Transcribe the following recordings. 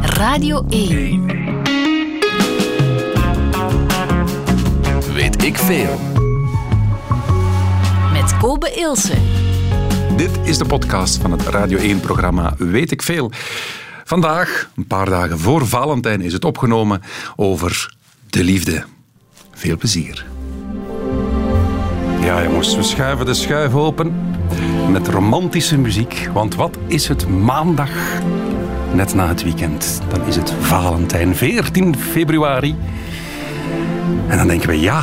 Radio 1. Weet ik veel. Met Kobe Ilse. Dit is de podcast van het Radio 1-programma Weet ik veel. Vandaag, een paar dagen voor Valentijn, is het opgenomen over de liefde. Veel plezier. Ja, jongens, we schuiven de schuif open met romantische muziek. Want wat is het maandag? Net na het weekend. Dan is het Valentijn, 14 februari. En dan denken we, ja,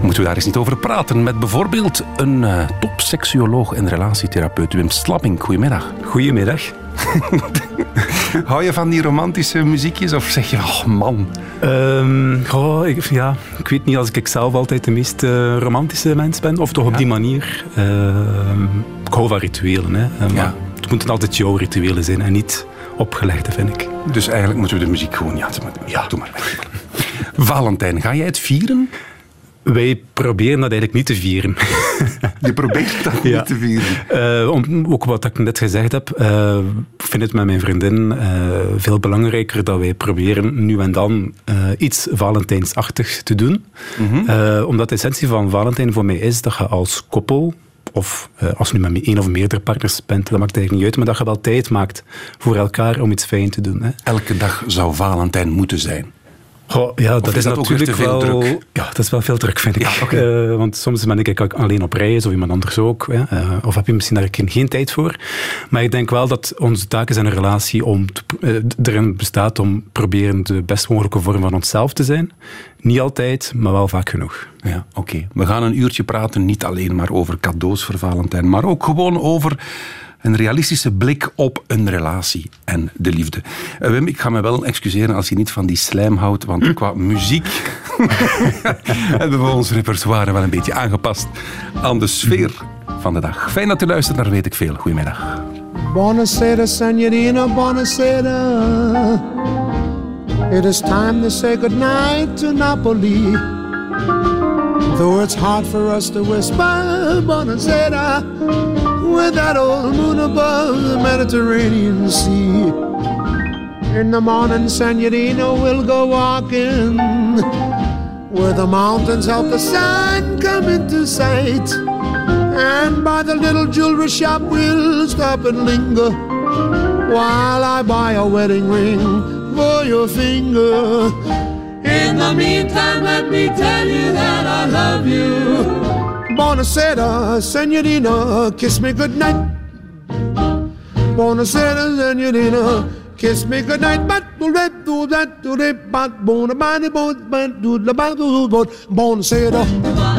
moeten we daar eens niet over praten met bijvoorbeeld een uh, topseksuoloog en relatietherapeut, Wim Slapping. Goedemiddag. Goedemiddag. Hou je van die romantische muziekjes of zeg je, oh man? Um, oh, ik, ja, ik weet niet als ik zelf altijd de meest uh, romantische mens ben, of toch op die manier. Uh, ik hou van rituelen, hè. Uh, ja. het moeten altijd jouw rituelen zijn en niet opgelegde, vind ik. Dus eigenlijk moeten we de muziek gewoon... Ja, ja. doe maar. Valentijn, ga jij het vieren? Wij proberen dat eigenlijk niet te vieren. Je probeert dat niet te vieren? Uh, om, ook wat ik net gezegd heb, uh, ik vind het met mijn vriendin uh, veel belangrijker dat wij proberen nu en dan iets Valentijnsachtigs te doen. Mm -hmm. omdat de essentie van Valentijn voor mij is dat je als koppel of als je nu met één of meerdere partners bent, dat maakt eigenlijk niet uit, maar dat je wel tijd maakt voor elkaar om iets fijn te doen. Hè. Elke dag zou Valentijn moeten zijn. Oh, ja, dat is, dat natuurlijk wel. Druk? Ja, dat is wel veel druk, vind ik. Ja, okay. uh, want soms ben ik alleen op reis of iemand anders ook. Uh, of heb je misschien daar geen, geen tijd voor. Maar ik denk wel dat onze taak is in een relatie om te, uh, erin bestaat om proberen de best mogelijke vorm van onszelf te zijn. Niet altijd, maar wel vaak genoeg. Ja, oké. We gaan een uurtje praten, niet alleen maar over cadeaus voor Valentijn, maar ook gewoon over een realistische blik op een relatie en de liefde. Uh, Wim, ik ga me wel excuseren als je niet van die slijm houdt, want hm? qua muziek hebben we ons repertoire wel een beetje aangepast aan de sfeer van de dag. Fijn dat u luistert naar Weet ik Veel. Goedemiddag. Buonasera, signorina, buonasera. It is time to say goodnight to Napoli. Though it's hard for us to whisper, buonasera. With that old moon above the Mediterranean Sea. In the morning, Senorita will go walking where the mountains help the sun come into sight. And by the little jewelry shop, we'll stop and linger while I buy a wedding ring for your finger. In the meantime, let me tell you that I love you. Buonasera, senorina, kiss me goodnight. Buonasera, senorina, kiss me goodnight. But do that, do that, do that, but bona body, bona do la ba do do Buonasera,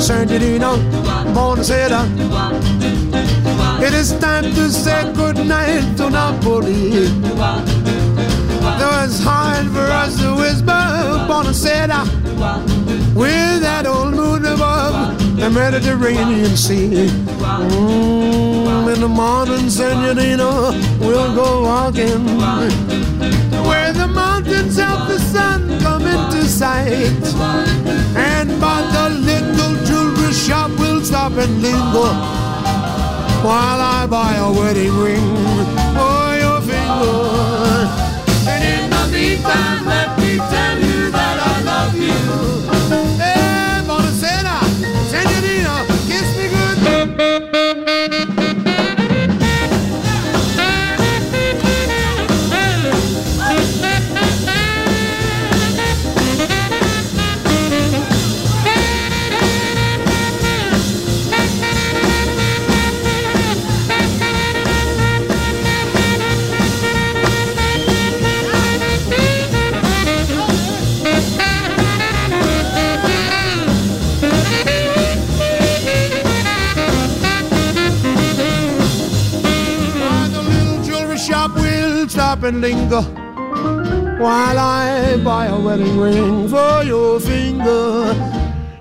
senorina, buonasera. It is time to say goodnight to Napoli. Though it's hard for us to whisper, Buonasera, with that old moon above the Mediterranean Sea. Mm, in the morning, Senorita, we'll go walking where the mountains help the sun come into sight. And by the little jewelry shop, we'll stop and linger while I buy a wedding ring for your finger. And in the meantime, let me tell you and linger while I buy a wedding ring for your finger.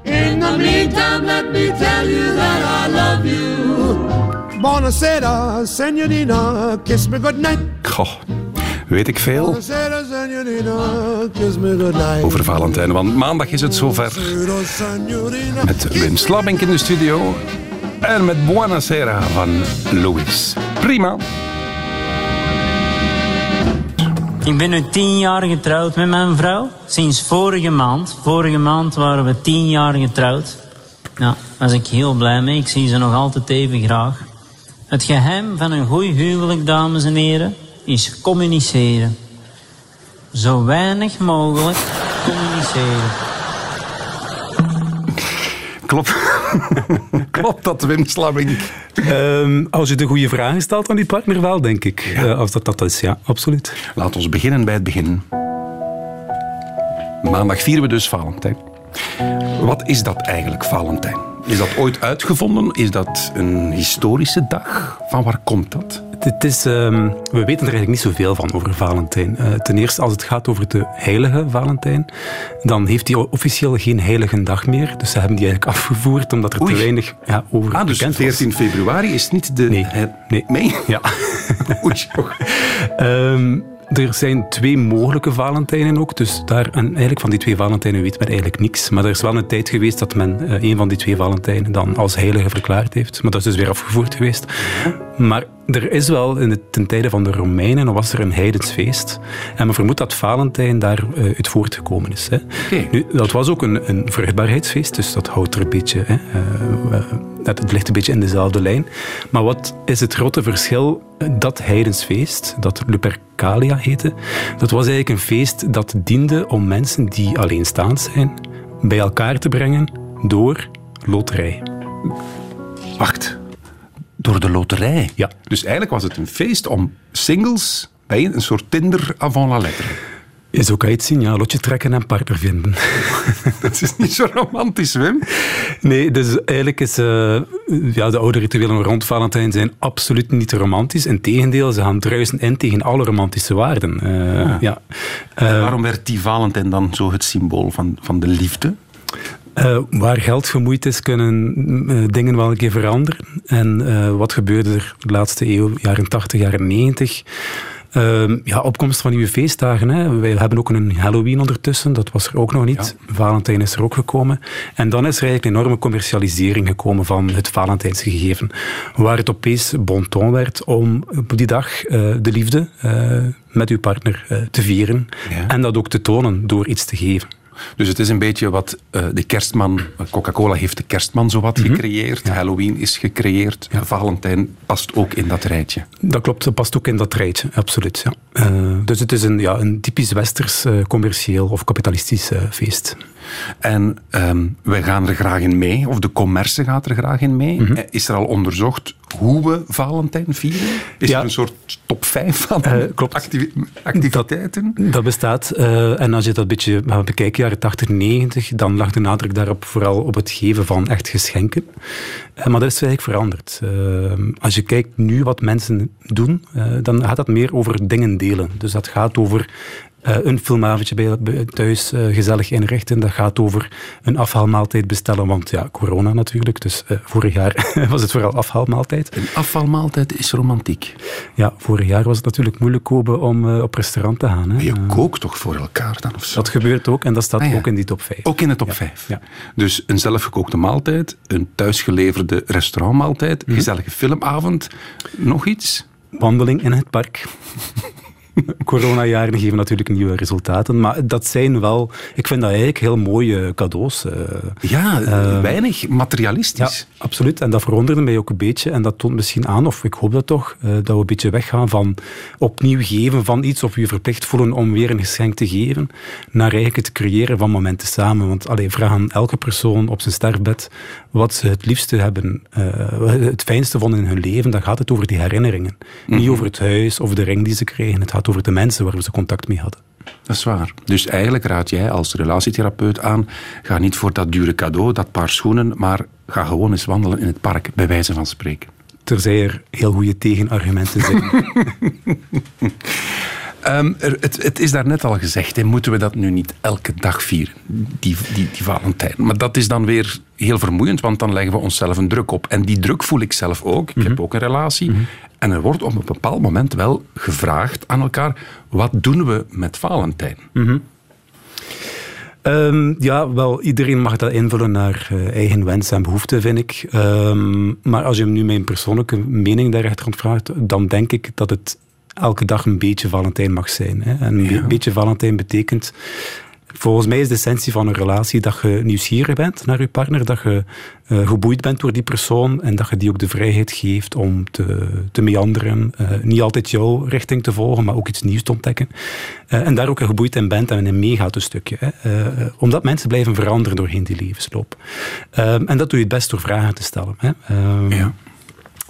In the meantime, let me tell you that I love you. Buonasera, senorina, kiss me goodnight. Goh. Weet ik veel over Valentijn, want maandag is het zover. Met Wim Slabbink in de studio en met Buonasera van Louis. Prima. Ik ben nu tien jaar getrouwd met mijn vrouw. Sinds vorige maand. Vorige maand waren we tien jaar getrouwd. Ja, daar was ik heel blij mee. Ik zie ze nog altijd even graag. Het geheim van een goed huwelijk, dames en heren, is communiceren. Zo weinig mogelijk communiceren. Klopt. Klopt dat, Wim Slamming? Ehm, als je de goede vragen stelt aan die partner wel, denk ik. Eh, als dat dat is, ja, absoluut. Laten we beginnen bij het begin. Maandag vieren we dus Valentijn. Wat is dat eigenlijk, Valentijn? Is dat ooit uitgevonden? Is dat een historische dag? Van waar komt dat? Het is, ehm, we weten er eigenlijk niet zoveel van over Valentijn. Eh, ten eerste, als het gaat over de heilige Valentijn, dan heeft hij officieel geen heilige dag meer. Dus ze hebben die eigenlijk afgevoerd, omdat er Oei. te weinig ja, over Ah, dus bekend was. 14 februari is niet de... Nee. Nee. Nee? Ja. Oei. Er zijn twee mogelijke Valentijnen ook. Dus daar, en eigenlijk van die twee Valentijnen weten men eigenlijk niks. Maar er is wel een tijd geweest dat men eh, een van die twee Valentijnen dan als heilige verklaard heeft. Maar dat is dus weer afgevoerd geweest. Maar er is wel, in de, ten tijde van de Romeinen, was er een heidens feest. En men vermoedt dat Valentijn daar eh, uit voortgekomen is. Hè. Nu, dat was ook een, een vruchtbaarheidsfeest, dus dat houdt er een beetje... Hè, eh, dat, het ligt een beetje in dezelfde lijn. Maar wat is het grote verschil? Dat heidensfeest, dat Lupercalia heette, dat was eigenlijk een feest dat diende om mensen die alleenstaand zijn bij elkaar te brengen door loterij. Wacht. Door de loterij? Ja. Dus eigenlijk was het een feest om singles bij een, soort Tinder avant la lettre. Zo kan je het zien, ja. Lotje trekken en partner vinden. Dat is niet zo romantisch, Wim. Nee, dus eigenlijk is uh, ja, de oude rituelen rond Valentijn zijn absoluut niet romantisch. Integendeel, ze gaan druisen in tegen alle romantische waarden. Uh, Ah. ja. En Uh, waarom werd die Valentijn dan zo het symbool van, van de liefde? Uh, waar geld gemoeid is, kunnen uh, dingen wel een keer veranderen. En uh, wat gebeurde er de laatste eeuw, jaren 80, jaren 90? Uh, ja, opkomst van nieuwe feestdagen. Hè. Wij hebben ook een Halloween ondertussen, dat was er ook nog niet. Ja. Valentijn is er ook gekomen. En dan is er eigenlijk een enorme commercialisering gekomen van het Valentijnsgegeven. Waar het opeens bon ton werd om op die dag de liefde met uw partner te vieren. Ja. En dat ook te tonen door iets te geven. Dus het is een beetje wat uh, de kerstman... Coca-Cola heeft de kerstman zowat mm -hmm. gecreëerd. Ja. Halloween is gecreëerd. Ja. Valentijn past ook in dat rijtje. Dat klopt, dat past ook in dat rijtje, absoluut. Ja. Uh, dus het is een, ja, een typisch westers uh, commercieel of kapitalistisch feest. En um, wij gaan er graag in mee, of de commerce gaat er graag in mee. -hmm. Is er al onderzocht hoe we Valentijn vieren? Is ja. er een soort top 5 van activi activiteiten? Dat, dat bestaat. Uh, en als je dat een beetje bekijkt, jaren 80, 90, dan lag de nadruk daarop vooral op het geven van echt geschenken. Uh, maar dat is eigenlijk veranderd. Als je kijkt nu wat mensen doen, dan gaat dat meer over dingen delen. Dus dat gaat over uh, een filmavondje bij, thuis uh, gezellig inrichten. Dat gaat over een afhaalmaaltijd bestellen, want ja, corona natuurlijk. Dus uh, vorig jaar was het vooral afhaalmaaltijd. Een afhaalmaaltijd is romantiek. Ja, vorig jaar was het natuurlijk moeilijk komen om op restaurant te gaan. Hè. Maar je kookt toch voor elkaar dan? Of zo? Dat gebeurt ook en dat staat ah, ja. ook in die top 5. Ook in de top ja. 5. Ja. Dus een zelfgekookte maaltijd, een thuisgeleverde restaurantmaaltijd, mm -hmm. gezellige filmavond, nog iets? Wandeling in het park. Coronajaren geven natuurlijk nieuwe resultaten, maar dat zijn wel, ik vind dat eigenlijk heel mooie cadeaus. Uh, ja, uh, weinig materialistisch. Ja, absoluut. En dat verwonderde mij ook een beetje. En dat toont misschien aan, of ik hoop dat toch, uh, dat we een beetje weggaan van opnieuw geven van iets of je verplicht voelen om weer een geschenk te geven, naar eigenlijk het creëren van momenten samen. Want allee, vraag aan elke persoon op zijn sterfbed wat ze het liefste hebben, het fijnste vonden in hun leven, dan gaat het over die herinneringen. Mm -hmm. Niet over het huis of de ring die ze kregen. Het gaat over de mensen waar ze contact mee hadden. Dat is waar. Dus eigenlijk raad jij als relatietherapeut aan, ga niet voor dat dure cadeau, dat paar schoenen, maar ga gewoon eens wandelen in het park, bij wijze van spreken. Terzij er heel goede tegenargumenten zijn. Um, er, het, het, is daar net al gezegd, hè, moeten we dat nu niet elke dag vieren, die, die, die Valentijn. Maar dat is dan weer heel vermoeiend, want dan leggen we onszelf een druk op. En die druk voel ik zelf ook. Ik mm -hmm. heb ook een relatie. Mm -hmm. En er wordt op een bepaald moment wel gevraagd aan elkaar, wat doen we met Valentijn? Mm -hmm. Um, ja, wel, iedereen mag dat invullen naar uh, eigen wens en behoeften, vind ik. Um, maar als je nu mijn persoonlijke mening daar echt rond vraagt, dan denk ik dat het elke dag een beetje Valentijn mag zijn. Hè. En een be- beetje Valentijn betekent Volgens mij is de essentie van een relatie dat je nieuwsgierig bent naar je partner, dat je uh, geboeid bent door die persoon en dat je die ook de vrijheid geeft om te, te meanderen. Uh, niet altijd jouw richting te volgen, maar ook iets nieuws te ontdekken. Uh, en daar ook geboeid in bent en in meegaat een stukje. Hè. omdat mensen blijven veranderen doorheen die levensloop. en dat doe je het best door vragen te stellen. Hè. Ja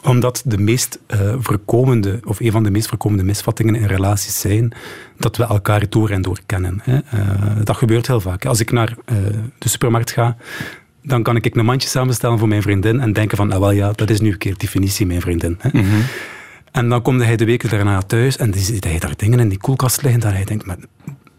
omdat de meest uh, voorkomende, of een van de meest voorkomende misvattingen in relaties zijn dat we elkaar door en door kennen. Hè. Uh, dat gebeurt heel vaak. Als ik naar uh, de supermarkt ga, dan kan ik een mandje samenstellen voor mijn vriendin en denken van, nou wel ja, dat is nu een keer definitie mijn vriendin. Hè. Mm -hmm. En dan komt hij de weken daarna thuis en dan ziet hij daar dingen in die koelkast liggen dat hij denkt, maar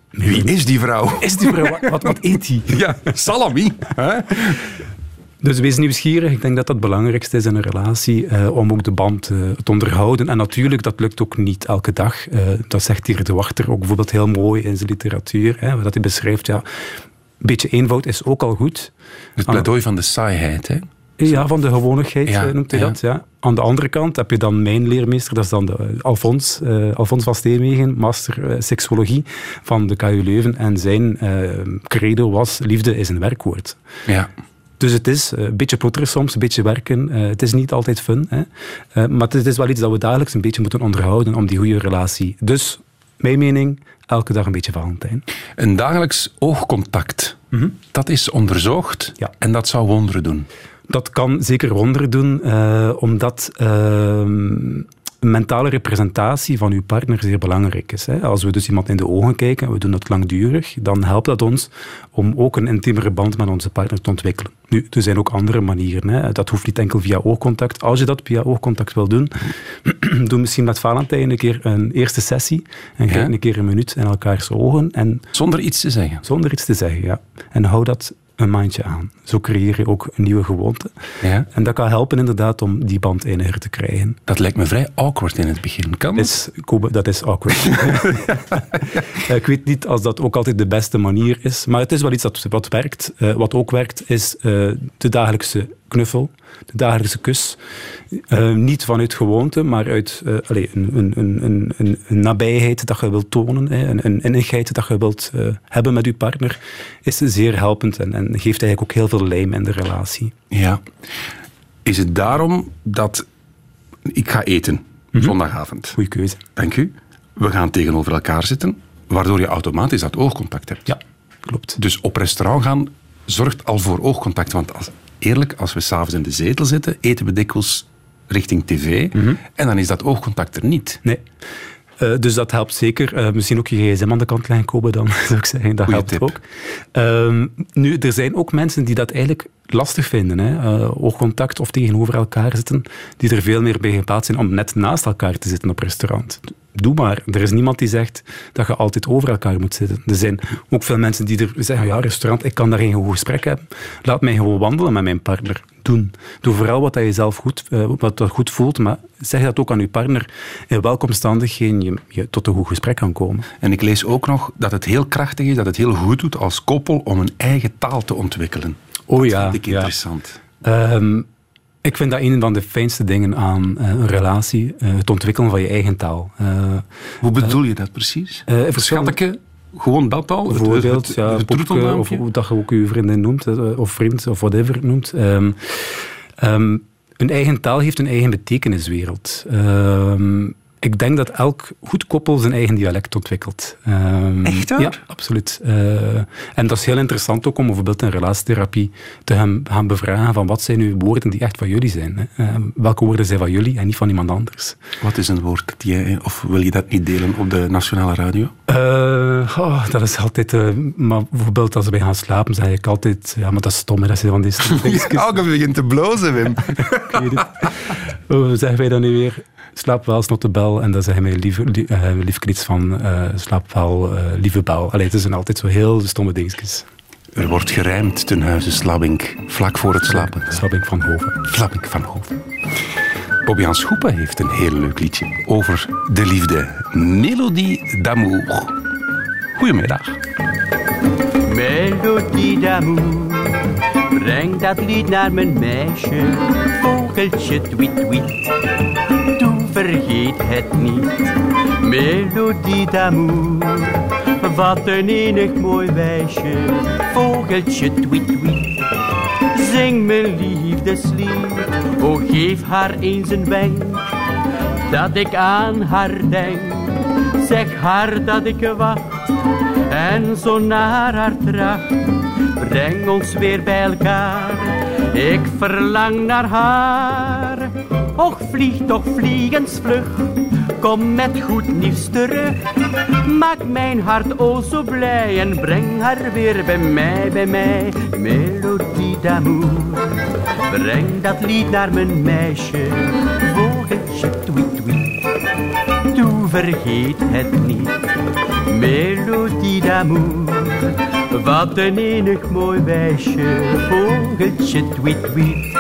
wie is die vrouw? Is die vrouw? Wat, wat eet hij? Ja, salami. Hè? Dus wees nieuwsgierig. Ik denk dat dat het belangrijkste is in een relatie, uh, om ook de band uh, te onderhouden. En natuurlijk, dat lukt ook niet elke dag. Uh, dat zegt hier de wachter ook bijvoorbeeld heel mooi in zijn literatuur. Hè, dat hij beschrijft, ja, een beetje eenvoud is ook al goed. Het pleidooi van de saaiheid, hè? Ja, van de gewonigheid ja, noemt hij ja. dat. Ja. Aan de andere kant heb je dan mijn leermeester, dat is dan de Alfons, uh, Alfons van Steenwegen, master uh, seksologie van de KU Leuven. En zijn credo was, liefde is een werkwoord. Ja. Dus het is een beetje ploeteren soms, een beetje werken. Uh, het is niet altijd fun. Hè. Uh, maar het is wel iets dat we dagelijks een beetje moeten onderhouden om die goede relatie. Dus, mijn mening, elke dag een beetje Valentijn. Een dagelijks oogcontact, mm -hmm. dat is onderzocht ja. en dat zou wonderen doen. Dat kan zeker wonderen doen, uh, omdat mentale representatie van uw partner zeer belangrijk is. Hè. Als we dus iemand in de ogen kijken en we doen dat langdurig, dan helpt dat ons om ook een intiemere band met onze partner te ontwikkelen. Nu, er zijn ook andere manieren. Hè. Dat hoeft niet enkel via oogcontact. Als je dat via oogcontact wil doen, doe misschien met Valentijn een keer een eerste sessie en kijk Ja. een keer een minuut in elkaars ogen en Zonder iets te zeggen. zonder iets te zeggen. Ja. En hou dat een maandje aan. Zo creëer je ook een nieuwe gewoonte. Ja. En dat kan helpen inderdaad om die band inniger te krijgen. Dat lijkt me vrij awkward in het begin. Kan dat? is, Kobe, dat is awkward. Ik weet niet als dat ook altijd de beste manier is, maar het is wel iets dat wat werkt. Uh, wat ook werkt, is uh, de dagelijkse knuffel, de dagelijkse kus. Uh, niet vanuit gewoonte, maar uit allez, een, een, een, een, een nabijheid dat je wilt tonen, hè, een, een innigheid dat je wilt hebben met je partner, is zeer helpend en, en geeft eigenlijk ook heel veel lijm in de relatie. Ja. Is het daarom dat ik ga eten mm -hmm. zondagavond? Goeie keuze. Dank u. We gaan tegenover elkaar zitten, waardoor je automatisch dat oogcontact hebt. Ja, klopt. Dus op restaurant gaan zorgt al voor oogcontact. Want als, eerlijk, als we s'avonds in de zetel zitten, eten we dikwijls richting tv. Mm -hmm. En dan is dat oogcontact er niet. Nee. Uh, dus dat helpt zeker. Uh, misschien ook je gsm aan de kant leggen, Kobe, dan zou ik zeggen. Dat Goeie helpt tip. ook. Uh, nu, er zijn ook mensen die dat eigenlijk lastig vinden. Hè? Uh, oogcontact of tegenover elkaar zitten, die er veel meer bij gebaat zijn om net naast elkaar te zitten op restaurant. Doe maar. Er is niemand die zegt dat je altijd over elkaar moet zitten. Er zijn ook veel mensen die er zeggen, ja, restaurant, ik kan daar geen goed gesprek hebben. Laat mij gewoon wandelen met mijn partner. Doen. Doe vooral wat je zelf goed, uh, wat dat goed voelt, maar zeg dat ook aan je partner. In welke omstandigheden je tot een goed gesprek kan komen. En ik lees ook nog dat het heel krachtig is, dat het heel goed doet als koppel om een eigen taal te ontwikkelen. Oh dat ja. vind ik interessant. Ja. Um, ik vind dat een van de fijnste dingen aan uh, een relatie, uh, het ontwikkelen van je eigen taal. Uh, Hoe bedoel je dat precies? Verschatteke, gewoon beltaal? Bijvoorbeeld, het, ja, het boeken, of hoe dat je ook je vriendin noemt, of vriend, of whatever het noemt. Um, um, een eigen taal heeft een eigen betekeniswereld. Ik denk dat elk goed koppel zijn eigen dialect ontwikkelt. Um, Echt waar? Ja, absoluut. Uh, en dat is heel interessant ook om bijvoorbeeld in relatietherapie te gaan, gaan bevragen van wat zijn uw woorden die echt van jullie zijn. Hè? Uh, welke woorden zijn van jullie en niet van iemand anders. Wat is een woord dat jij, of wil je dat niet delen op de nationale radio? Uh, oh, dat is altijd, maar bijvoorbeeld als wij gaan slapen zeg ik altijd, ja maar dat is stom, hè, dat zijn van die Ja, ik begin te blozen, Wim. ik weet het. Hoe zeggen wij dan nu weer? Slaap wel, snotte bel. En dan zeggen wij lief, lief, uh, lief van uh, slaap wel, uh, lieve bel. Allee, het zijn altijd zo heel stomme dingetjes. Er wordt gerijmd ten huize Slabink, vlak voor het slapen. Slabink van Hoven. Slabink van Hoven. Bobby Schoepen heeft een heel leuk liedje over de liefde. Melodie d'amour. Goedemiddag. Melodie d'amour, breng dat lied naar mijn meisje. Vogeltje tweet tweet vergeet het niet. Melodie d'amour, wat een enig mooi wijsje. Vogeltje tweet zing mijn liefdeslied. O geef haar eens een wenk, dat ik aan haar denk. Zeg haar dat ik wacht en zo naar haar tracht. Breng ons weer bij elkaar, ik verlang naar haar. Och, vlieg toch vliegensvlug, kom met goed nieuws terug. Maak mijn hart o zo blij en breng haar weer bij mij, bij mij. Melodie d'amour, breng dat lied naar mijn meisje. Vogeltje tweet tweet, doe vergeet het niet. Melodie d'amour, wat een enig mooi wijsje. Vogeltje tweet tweet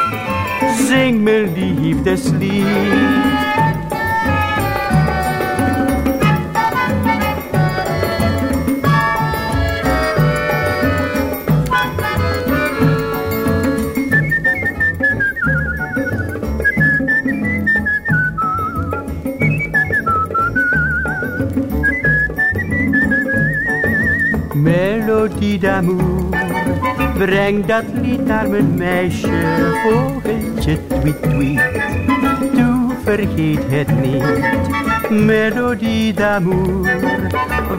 zing mijn liefdeslied. Melodie d'amour, breng dat lied naar mijn meisje, vogeltje tweet tweet. Doe vergeet het niet, melodie d'amour,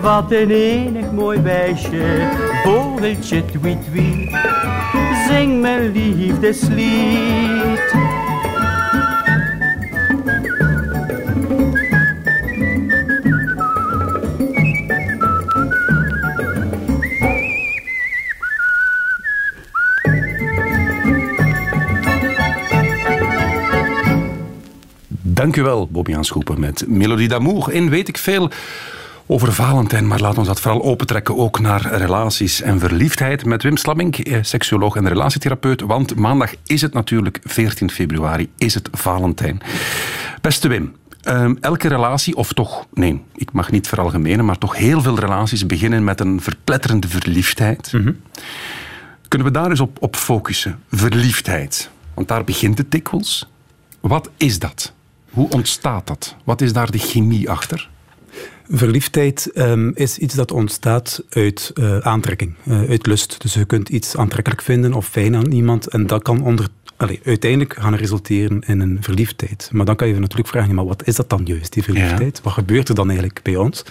wat een enig mooi wijsje, vogeltje tweet tweet. Zing mijn liefdeslied. Dank u wel, Bobby Schoepen, met Melodie d'Amour. En weet ik veel over Valentijn, maar laat ons dat vooral opentrekken ook naar relaties en verliefdheid met Wim Slammink, eh, seksuoloog en relatietherapeut. Want maandag is het natuurlijk 14 februari, is het Valentijn. Beste Wim, ehm, elke relatie, of toch, nee, ik mag niet veralgemenen, maar toch heel veel relaties beginnen met een verpletterende verliefdheid. Kunnen we daar eens op, op focussen? Verliefdheid. Want daar begint het dikwijls. Wat is dat? Hoe ontstaat dat? Wat is daar de chemie achter? Verliefdheid ehm, is iets dat ontstaat uit eh, aantrekking, eh, uit lust. Dus je kunt iets aantrekkelijk vinden of fijn aan iemand en dat kan onder, allee, uiteindelijk gaan resulteren in een verliefdheid. Maar dan kan je je natuurlijk vragen, maar wat is dat dan juist, die verliefdheid? Wat gebeurt er dan eigenlijk bij ons?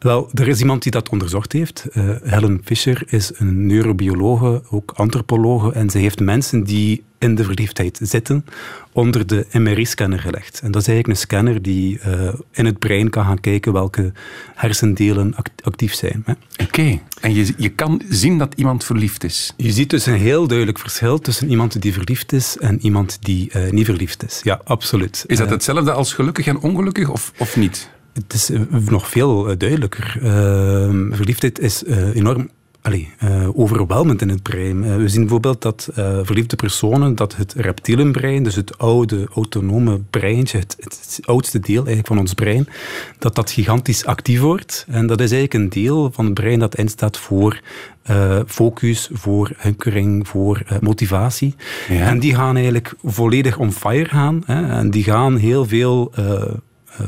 Wel, er is iemand die dat onderzocht heeft. Eh, Helen Fisher is een neurobiologe, ook antropologe, en ze heeft mensen die in de verliefdheid zitten onder de MRI-scanner gelegd. En dat is eigenlijk een scanner die uh, in het brein kan gaan kijken welke hersendelen act actief zijn. Oké, okay. en je, je kan zien dat iemand verliefd is? Je ziet dus een heel duidelijk verschil tussen iemand die verliefd is en iemand die uh, niet verliefd is. Ja, absoluut. Is dat hetzelfde als gelukkig en ongelukkig of, of niet? Het is nog veel duidelijker. Uh, verliefdheid is uh, enorm allee, uh, overweldigend in het brein. We zien bijvoorbeeld dat verliefde personen, dat het reptielenbrein, dus het oude, autonome breintje, het, het, oudste deel eigenlijk van ons brein, dat dat gigantisch actief wordt. En dat is eigenlijk een deel van het brein dat instaat voor focus, voor hunkering, voor motivatie. Ja. En die gaan eigenlijk volledig on fire gaan. Hè, en die gaan heel veel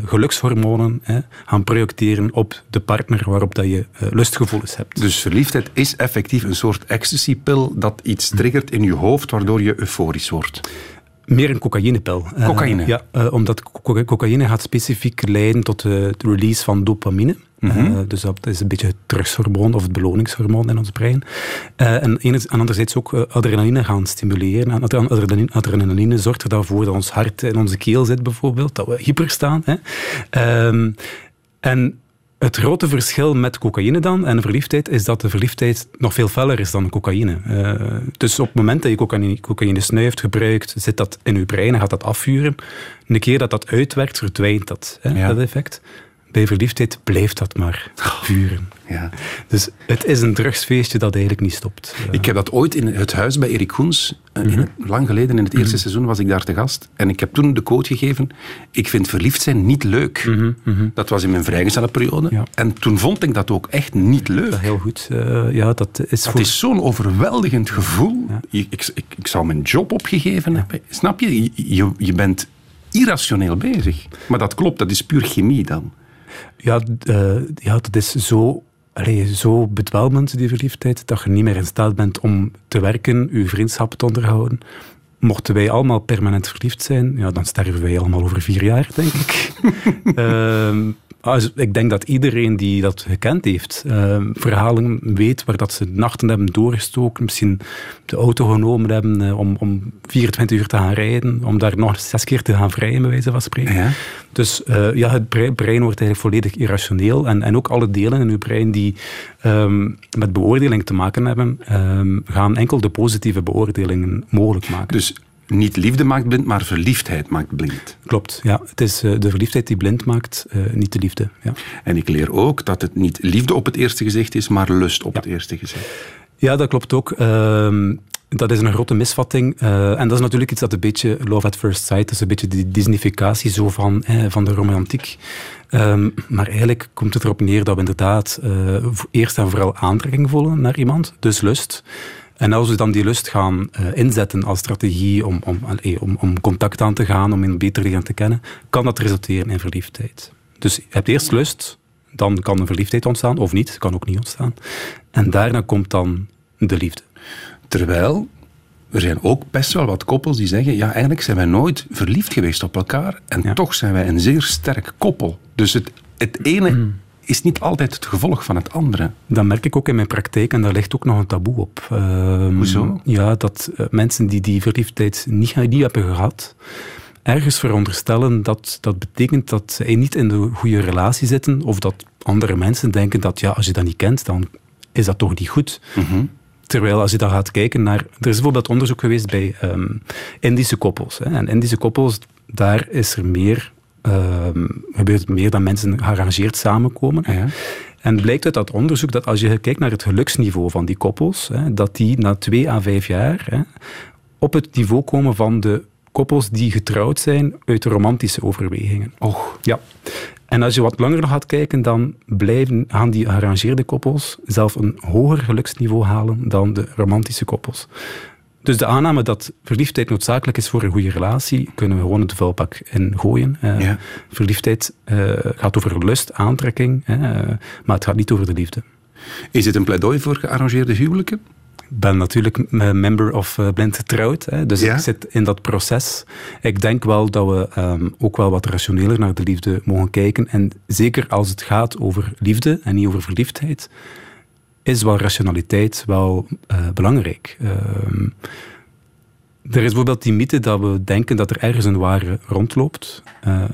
gelukshormonen hè, gaan projecteren op de partner waarop dat je uh, lustgevoelens hebt. Dus verliefdheid is effectief een soort ecstasy-pil dat iets triggert in je hoofd waardoor je euforisch wordt. Meer een cocaïnepil. Cocaïne? Uh, ja, uh, omdat co cocaïne gaat specifiek leiden tot het release van dopamine. Mm -hmm. uh, dus dat is een beetje het terugshormoon of het beloningshormoon in ons brein. En, en anderzijds ook adrenaline gaan stimuleren. En adrenaline, adrenaline zorgt ervoor dat ons hart in onze keel zit bijvoorbeeld, dat we hyper staan. Hè. Um, en het grote verschil met cocaïne dan en verliefdheid is dat de verliefdheid nog veel feller is dan cocaïne. Uh, dus op het moment dat je cocaïne, cocaïne snuift, gebruikt, zit dat in je brein en gaat dat afvuren. Een keer dat dat uitwerkt, verdwijnt dat, hè, ja. dat effect bij verliefdheid blijft dat maar vuren. Ja. Dus het is een drugsfeestje dat eigenlijk niet stopt. Ik heb dat ooit in het huis bij Erik Koens, mm -hmm. lang geleden in het eerste mm -hmm. seizoen was ik daar te gast. En ik heb toen de quote gegeven, ik vind verliefd zijn niet leuk. Mm -hmm. Dat was in mijn vrijgezellenperiode. Ja. En toen vond ik dat ook echt niet leuk. Dat heel goed. Uh, ja, dat is voor... is zo'n overweldigend gevoel. Ja. Ik, ik, ik, ik, zou mijn job opgegeven hebben. Snap je? Je, je bent irrationeel bezig. Maar dat klopt, dat is puur chemie dan. Ja, uh, ja dat is zo, allee, zo bedwelmend, die verliefdheid, dat je niet meer in staat bent om te werken, je vriendschap te onderhouden. Mochten wij allemaal permanent verliefd zijn, ja, dan sterven wij allemaal over vier jaar, denk ik. uh, Dus ik denk dat iedereen die dat gekend heeft, uh, verhalen weet waar dat ze nachten hebben doorgestoken, misschien de auto genomen hebben uh, om, om 24 uur te gaan rijden, om daar nog zes keer te gaan vrijen, bij wijze van spreken. Ja. Dus uh, ja, het brein, brein, wordt eigenlijk volledig irrationeel en, en ook alle delen in uw brein die um, met beoordeling te maken hebben, um, gaan enkel de positieve beoordelingen mogelijk maken. Dus niet liefde maakt blind, maar verliefdheid maakt blind. Klopt, ja. Het is uh, de verliefdheid die blind maakt, uh, niet de liefde. Ja. En ik leer ook dat het niet liefde op het eerste gezicht is, maar lust op ja. het eerste gezicht. Ja, dat klopt ook. Uh, dat is een grote misvatting. Uh, en dat is natuurlijk iets dat een beetje love at first sight is. Een beetje die Disneyficatie zo van, eh, van de romantiek. Um, maar eigenlijk komt het erop neer dat we inderdaad eerst en vooral aantrekking voelen naar iemand. Dus lust. En als we dan die lust gaan uh, inzetten als strategie om, om, om, om contact aan te gaan, om een beter leren te kennen, kan dat resulteren in verliefdheid. Dus je hebt eerst lust, dan kan een verliefdheid ontstaan, of niet, kan ook niet ontstaan. En daarna komt dan de liefde. Terwijl er zijn ook best wel wat koppels die zeggen: ja, eigenlijk zijn wij nooit verliefd geweest op elkaar en ja. toch zijn wij een zeer sterk koppel. Dus het, het ene mm is niet altijd het gevolg van het andere. Dat merk ik ook in mijn praktijk en daar ligt ook nog een taboe op. Uh, Hoezo? Ja, dat uh, mensen die die verliefdheid niet, niet hebben gehad, ergens veronderstellen dat dat betekent dat ze niet in de goede relatie zitten of dat andere mensen denken dat ja, als je dat niet kent, dan is dat toch niet goed. Mm -hmm. Terwijl als je dan gaat kijken naar... Er is bijvoorbeeld onderzoek geweest bij um, Indische koppels. Hè, en Indische koppels, daar is er meer uh, gebeurt meer dat mensen gearrangeerd samenkomen. Ja. En blijkt uit dat onderzoek dat als je kijkt naar het geluksniveau van die koppels, hè, dat die na twee à vijf jaar hè, op het niveau komen van de koppels die getrouwd zijn uit romantische overwegingen. Och. Ja. En als je wat langer gaat kijken, dan blijven, gaan die gearrangeerde koppels zelf een hoger geluksniveau halen dan de romantische koppels. Dus de aanname dat verliefdheid noodzakelijk is voor een goede relatie, kunnen we gewoon het vuilpak in gooien. Uh, ja. Verliefdheid uh, gaat over lust, aantrekking, uh, maar het gaat niet over de liefde. Is het een pleidooi voor gearrangeerde huwelijken? Ik ben natuurlijk member of Blind Getrouwd, hè, dus ja? ik zit in dat proces. Ik denk wel dat we um, ook wel wat rationeler naar de liefde mogen kijken. En zeker als het gaat over liefde en niet over verliefdheid, is wel rationaliteit wel uh, belangrijk. Uh, er is bijvoorbeeld die mythe dat we denken dat er ergens een ware rondloopt. Uh,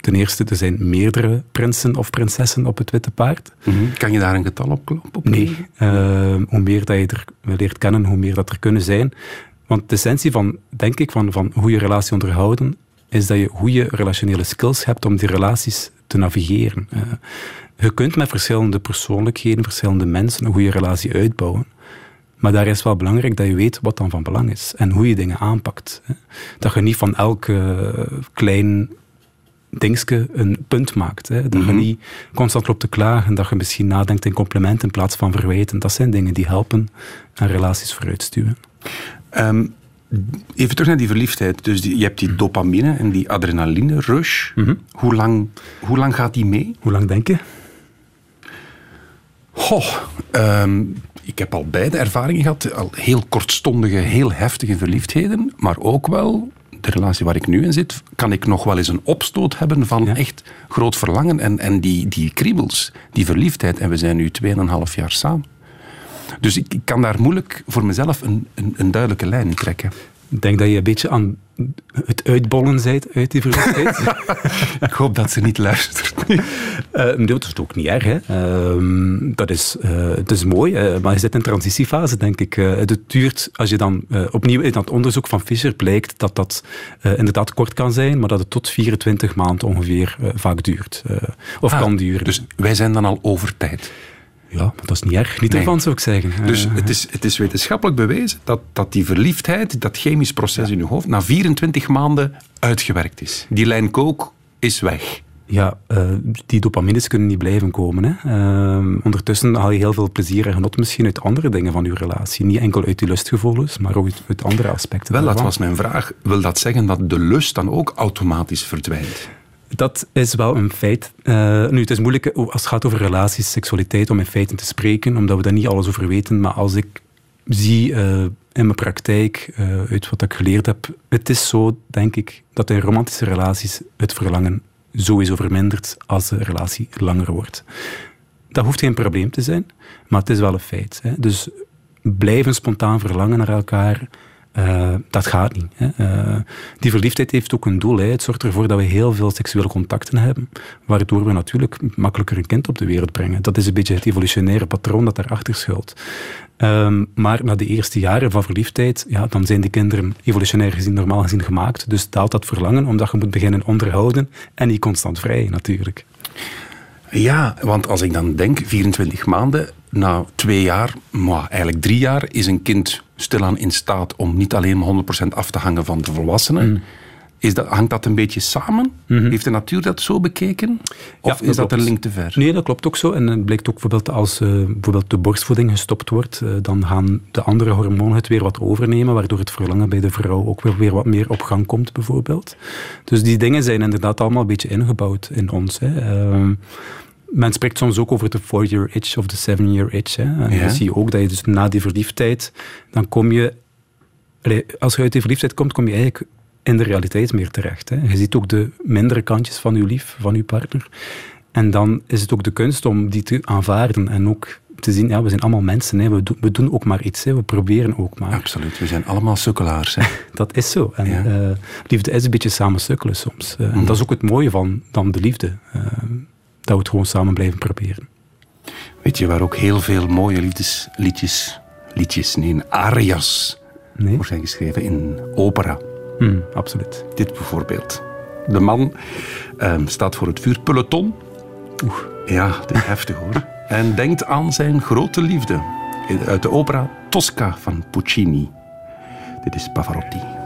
ten eerste, er zijn meerdere prinsen of prinsessen op het witte paard. Mm -hmm. Kan je daar een getal op kloppen? nee. hoe meer dat je er leert kennen, hoe meer dat er kunnen zijn. Want de essentie van, denk ik, van, van goede relatie onderhouden, is dat je goede relationele skills hebt om die relaties te navigeren. Je kunt met verschillende persoonlijkheden, verschillende mensen een goede relatie uitbouwen. Maar daar is wel belangrijk dat je weet wat dan van belang is en hoe je dingen aanpakt. Dat je niet van elk uh, klein dingetje een punt maakt. Dat mm -hmm. je mhm. niet constant loopt te klagen, dat je misschien nadenkt in complimenten in plaats van verwijten. Dat zijn dingen die helpen aan relaties vooruitstuwen. Um, even terug naar die verliefdheid. Dus die, je hebt die dopamine en die adrenaline rush. Mm -hmm. hoe, lang, hoe lang gaat die mee? Hoe lang denk je? Goh, um, ik heb al beide ervaringen gehad. Al heel kortstondige, heel heftige verliefdheden. Maar ook wel, de relatie waar ik nu in zit, kan ik nog wel eens een opstoot hebben van ja. echt groot verlangen. En, en die, die kriebels, die verliefdheid. En we zijn nu 2,5 jaar samen. Dus ik, ik, kan daar moeilijk voor mezelf een, een, een duidelijke lijn trekken. Ik denk dat je een beetje aan het uitbollen bent uit die verliefdheid. ik hoop dat ze niet luistert. uh, dat is ook niet erg. Hè. Uh, dat, is, uh, dat is mooi, uh, maar je zit in transitiefase, denk ik. het duurt, als je dan opnieuw in dat onderzoek van Fischer blijkt dat dat inderdaad kort kan zijn, maar dat het tot 24 maanden ongeveer vaak duurt. of ah, kan duren. Dus wij zijn dan al over tijd. Ja, dat is niet erg. Niet nee. ervan, zou ik zeggen. Dus uh, het, is, het is wetenschappelijk bewezen dat, dat die verliefdheid, dat chemisch proces ja. in je hoofd, na 24 maanden uitgewerkt is. Die lijn kook is weg. ja, uh, die dopamines kunnen niet blijven komen. Hè. Uh, ondertussen haal je heel veel plezier en genot misschien uit andere dingen van je relatie. Niet enkel uit die lustgevoelens, maar ook uit, uit andere aspecten. Wel, dat was mijn vraag. Wil dat zeggen dat de lust dan ook automatisch verdwijnt? Dat is wel een feit. Uh, nu, het is moeilijk als het gaat over relaties, seksualiteit, om in feiten te spreken, omdat we daar niet alles over weten. Maar als ik zie uh, in mijn praktijk, uh, uit wat ik geleerd heb, het is zo, denk ik, dat in romantische relaties het verlangen sowieso vermindert als de relatie langer wordt. Dat hoeft geen probleem te zijn, maar het is wel een feit. Hè. Dus blijven spontaan verlangen naar elkaar, uh, dat gaat niet. Hè. Uh, die verliefdheid heeft ook een doel. Het zorgt ervoor dat we heel veel seksuele contacten hebben, waardoor we natuurlijk makkelijker een kind op de wereld brengen. Dat is een beetje het evolutionaire patroon dat daarachter schuilt. Um, maar na de eerste jaren van verliefdheid, ja, dan zijn de kinderen evolutionair gezien, normaal gezien gemaakt. Dus daalt dat verlangen, omdat je moet beginnen onderhouden en niet constant vrij natuurlijk. Ja, want als ik dan denk, 24 maanden, na twee jaar, maar eigenlijk drie jaar, is een kind stilaan in staat om niet alleen 100% af te hangen van de volwassenen. Mm. Is dat, hangt dat een beetje samen? Mm -hmm. Heeft de natuur dat zo bekeken? Of ja, is dat een link te ver? Nee, dat klopt ook zo. En het blijkt ook bijvoorbeeld als uh, bijvoorbeeld de borstvoeding gestopt wordt, uh, dan gaan de andere hormonen het weer wat overnemen, waardoor het verlangen bij de vrouw ook weer, weer wat meer op gang komt, bijvoorbeeld. Dus die dingen zijn inderdaad allemaal een beetje ingebouwd in ons. Hè. Uh, men spreekt soms ook over de four-year itch of de seven-year itch. Hè. En ja. dan zie je ook dat je dus na die verliefdheid, dan kom je... Als je uit die verliefdheid komt, kom je eigenlijk in de realiteit meer terecht. Hè. Je ziet ook de mindere kantjes van je lief, van je partner. En dan is het ook de kunst om die te aanvaarden en ook te zien, ja, we zijn allemaal mensen, hè. We, doen, we doen ook maar iets, hè. we proberen ook maar. Absoluut, we zijn allemaal sukkelaars. Hè. dat is zo. En ja. uh, liefde is een beetje samen sukkelen soms. Uh, mm. En dat is ook het mooie van dan de liefde. Uh, dat we het gewoon samen blijven proberen. Weet je waar ook heel veel mooie liedjes, liedjes, liedjes nee, arias nee? voor zijn geschreven in opera? Mm, absoluut. Dit bijvoorbeeld. De man um, staat voor het vuurpeloton. Oeh. Ja, het is heftig hoor. En denkt aan zijn grote liefde. Uit de opera Tosca van Puccini. Dit is Pavarotti.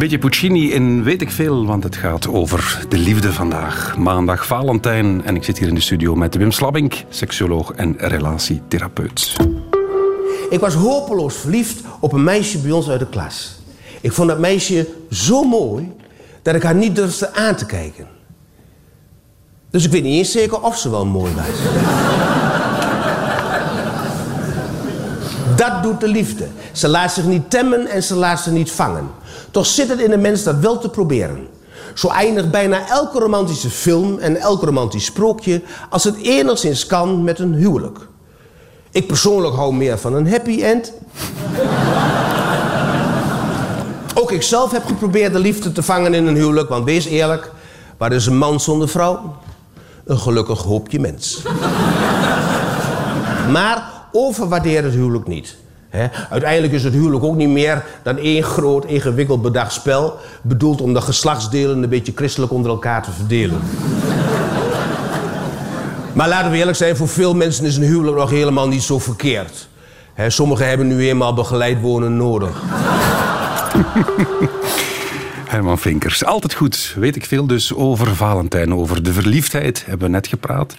Beetje Puccini in weet ik veel, want het gaat over de liefde vandaag. Maandag Valentijn en ik zit hier in de studio met Wim Slabbink, seksuoloog en relatietherapeut. Ik was hopeloos verliefd op een meisje bij ons uit de klas. Ik vond dat meisje zo mooi dat ik haar niet durfde aan te kijken. Dus ik weet niet eens zeker of ze wel mooi was. Dat doet de liefde. Ze laat zich niet temmen en ze laat zich niet vangen. Toch zit het in de mens dat wel te proberen. Zo eindigt bijna elke romantische film en elk romantisch sprookje... als het enigszins kan met een huwelijk. Ik persoonlijk hou meer van een happy end. Ook ik zelf heb geprobeerd de liefde te vangen in een huwelijk... want wees eerlijk, waar is een man zonder vrouw? Een gelukkig hoopje mens. maar overwaardeer het huwelijk niet. Uiteindelijk is het huwelijk ook niet meer dan één groot, ingewikkeld bedacht spel... bedoeld om de geslachtsdelen een beetje christelijk onder elkaar te verdelen. maar laten we eerlijk zijn, voor veel mensen is een huwelijk nog helemaal niet zo verkeerd. Hè, sommigen hebben nu eenmaal begeleid wonen nodig. Herman Vinkers. Altijd goed, weet ik veel dus over Valentijn. Over de verliefdheid hebben we net gepraat.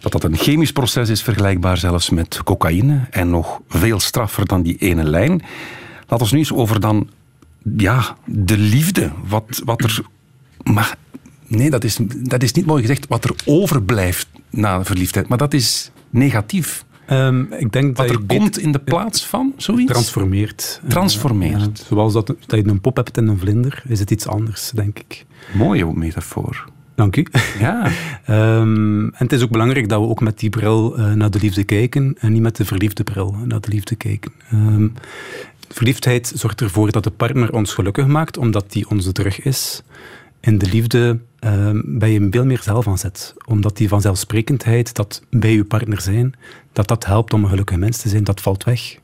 Dat dat een chemisch proces is, vergelijkbaar zelfs met cocaïne. En nog veel straffer dan die ene lijn. Laat ons nu eens over dan, ja, de liefde. Wat, wat er... Maar nee, dat is, dat is niet mooi gezegd. Wat er overblijft na verliefdheid. Maar dat is negatief. Ehm, ik denk Wat dat er komt in de plaats van, zoiets? transformeert. Transformeert. Ja, zoals dat, dat je een pop hebt en een vlinder, is het iets anders, denk ik. Mooie metafoor. Dank u. Ja. Ehm, en het is ook belangrijk dat we ook met die bril eh, naar de liefde kijken en niet met de verliefde bril naar de liefde kijken. Ehm, verliefdheid zorgt ervoor dat de partner ons gelukkig maakt, omdat die onze terug is. In de liefde ehm, ben je veel meer zelf aan zet. Omdat die vanzelfsprekendheid, dat bij je partner zijn, dat dat helpt om een gelukkig mens te zijn, dat valt weg.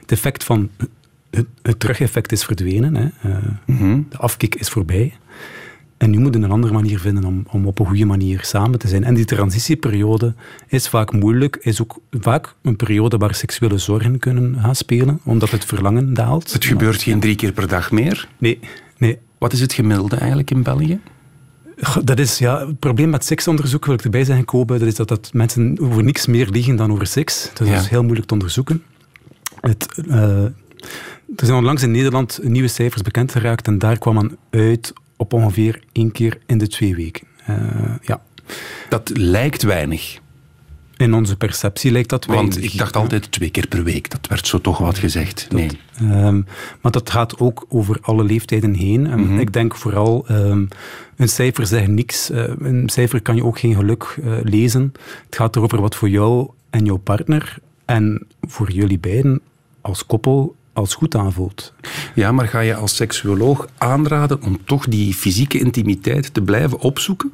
Het effect van het, het terugeffect is verdwenen. Hè. Eh, De afkick is voorbij. En nu moet je een andere manier vinden om, om op een goede manier samen te zijn. En die transitieperiode is vaak moeilijk, is ook vaak een periode waar seksuele zorgen kunnen gaan spelen, omdat het verlangen daalt. Het gebeurt geen drie keer per dag meer. Nee, nee. Wat is het gemiddelde eigenlijk in België? Dat is, ja, het probleem met seksonderzoek, wil ik erbij zeggen, Kobe, dat is dat, dat mensen over niks meer liegen dan over seks. Dat is dus heel moeilijk te onderzoeken. Het, eh, er zijn onlangs in Nederland nieuwe cijfers bekend geraakt en daar kwam men uit op ongeveer één keer in de twee weken. Eh, ja. Dat lijkt weinig. In onze perceptie lijkt dat Want weinig. ik dacht altijd twee keer per week. Dat werd zo toch wat gezegd. Nee. Ehm, maar dat gaat ook over alle leeftijden heen. En Mhm. Ik denk vooral, ehm, een cijfer zegt niks. Eh, een cijfer kan je ook geen geluk eh, lezen. Het gaat erover wat voor jou en jouw partner en voor jullie beiden als koppel als goed aanvoelt. Ja, maar ga je als seksuoloog aanraden om toch die fysieke intimiteit te blijven opzoeken?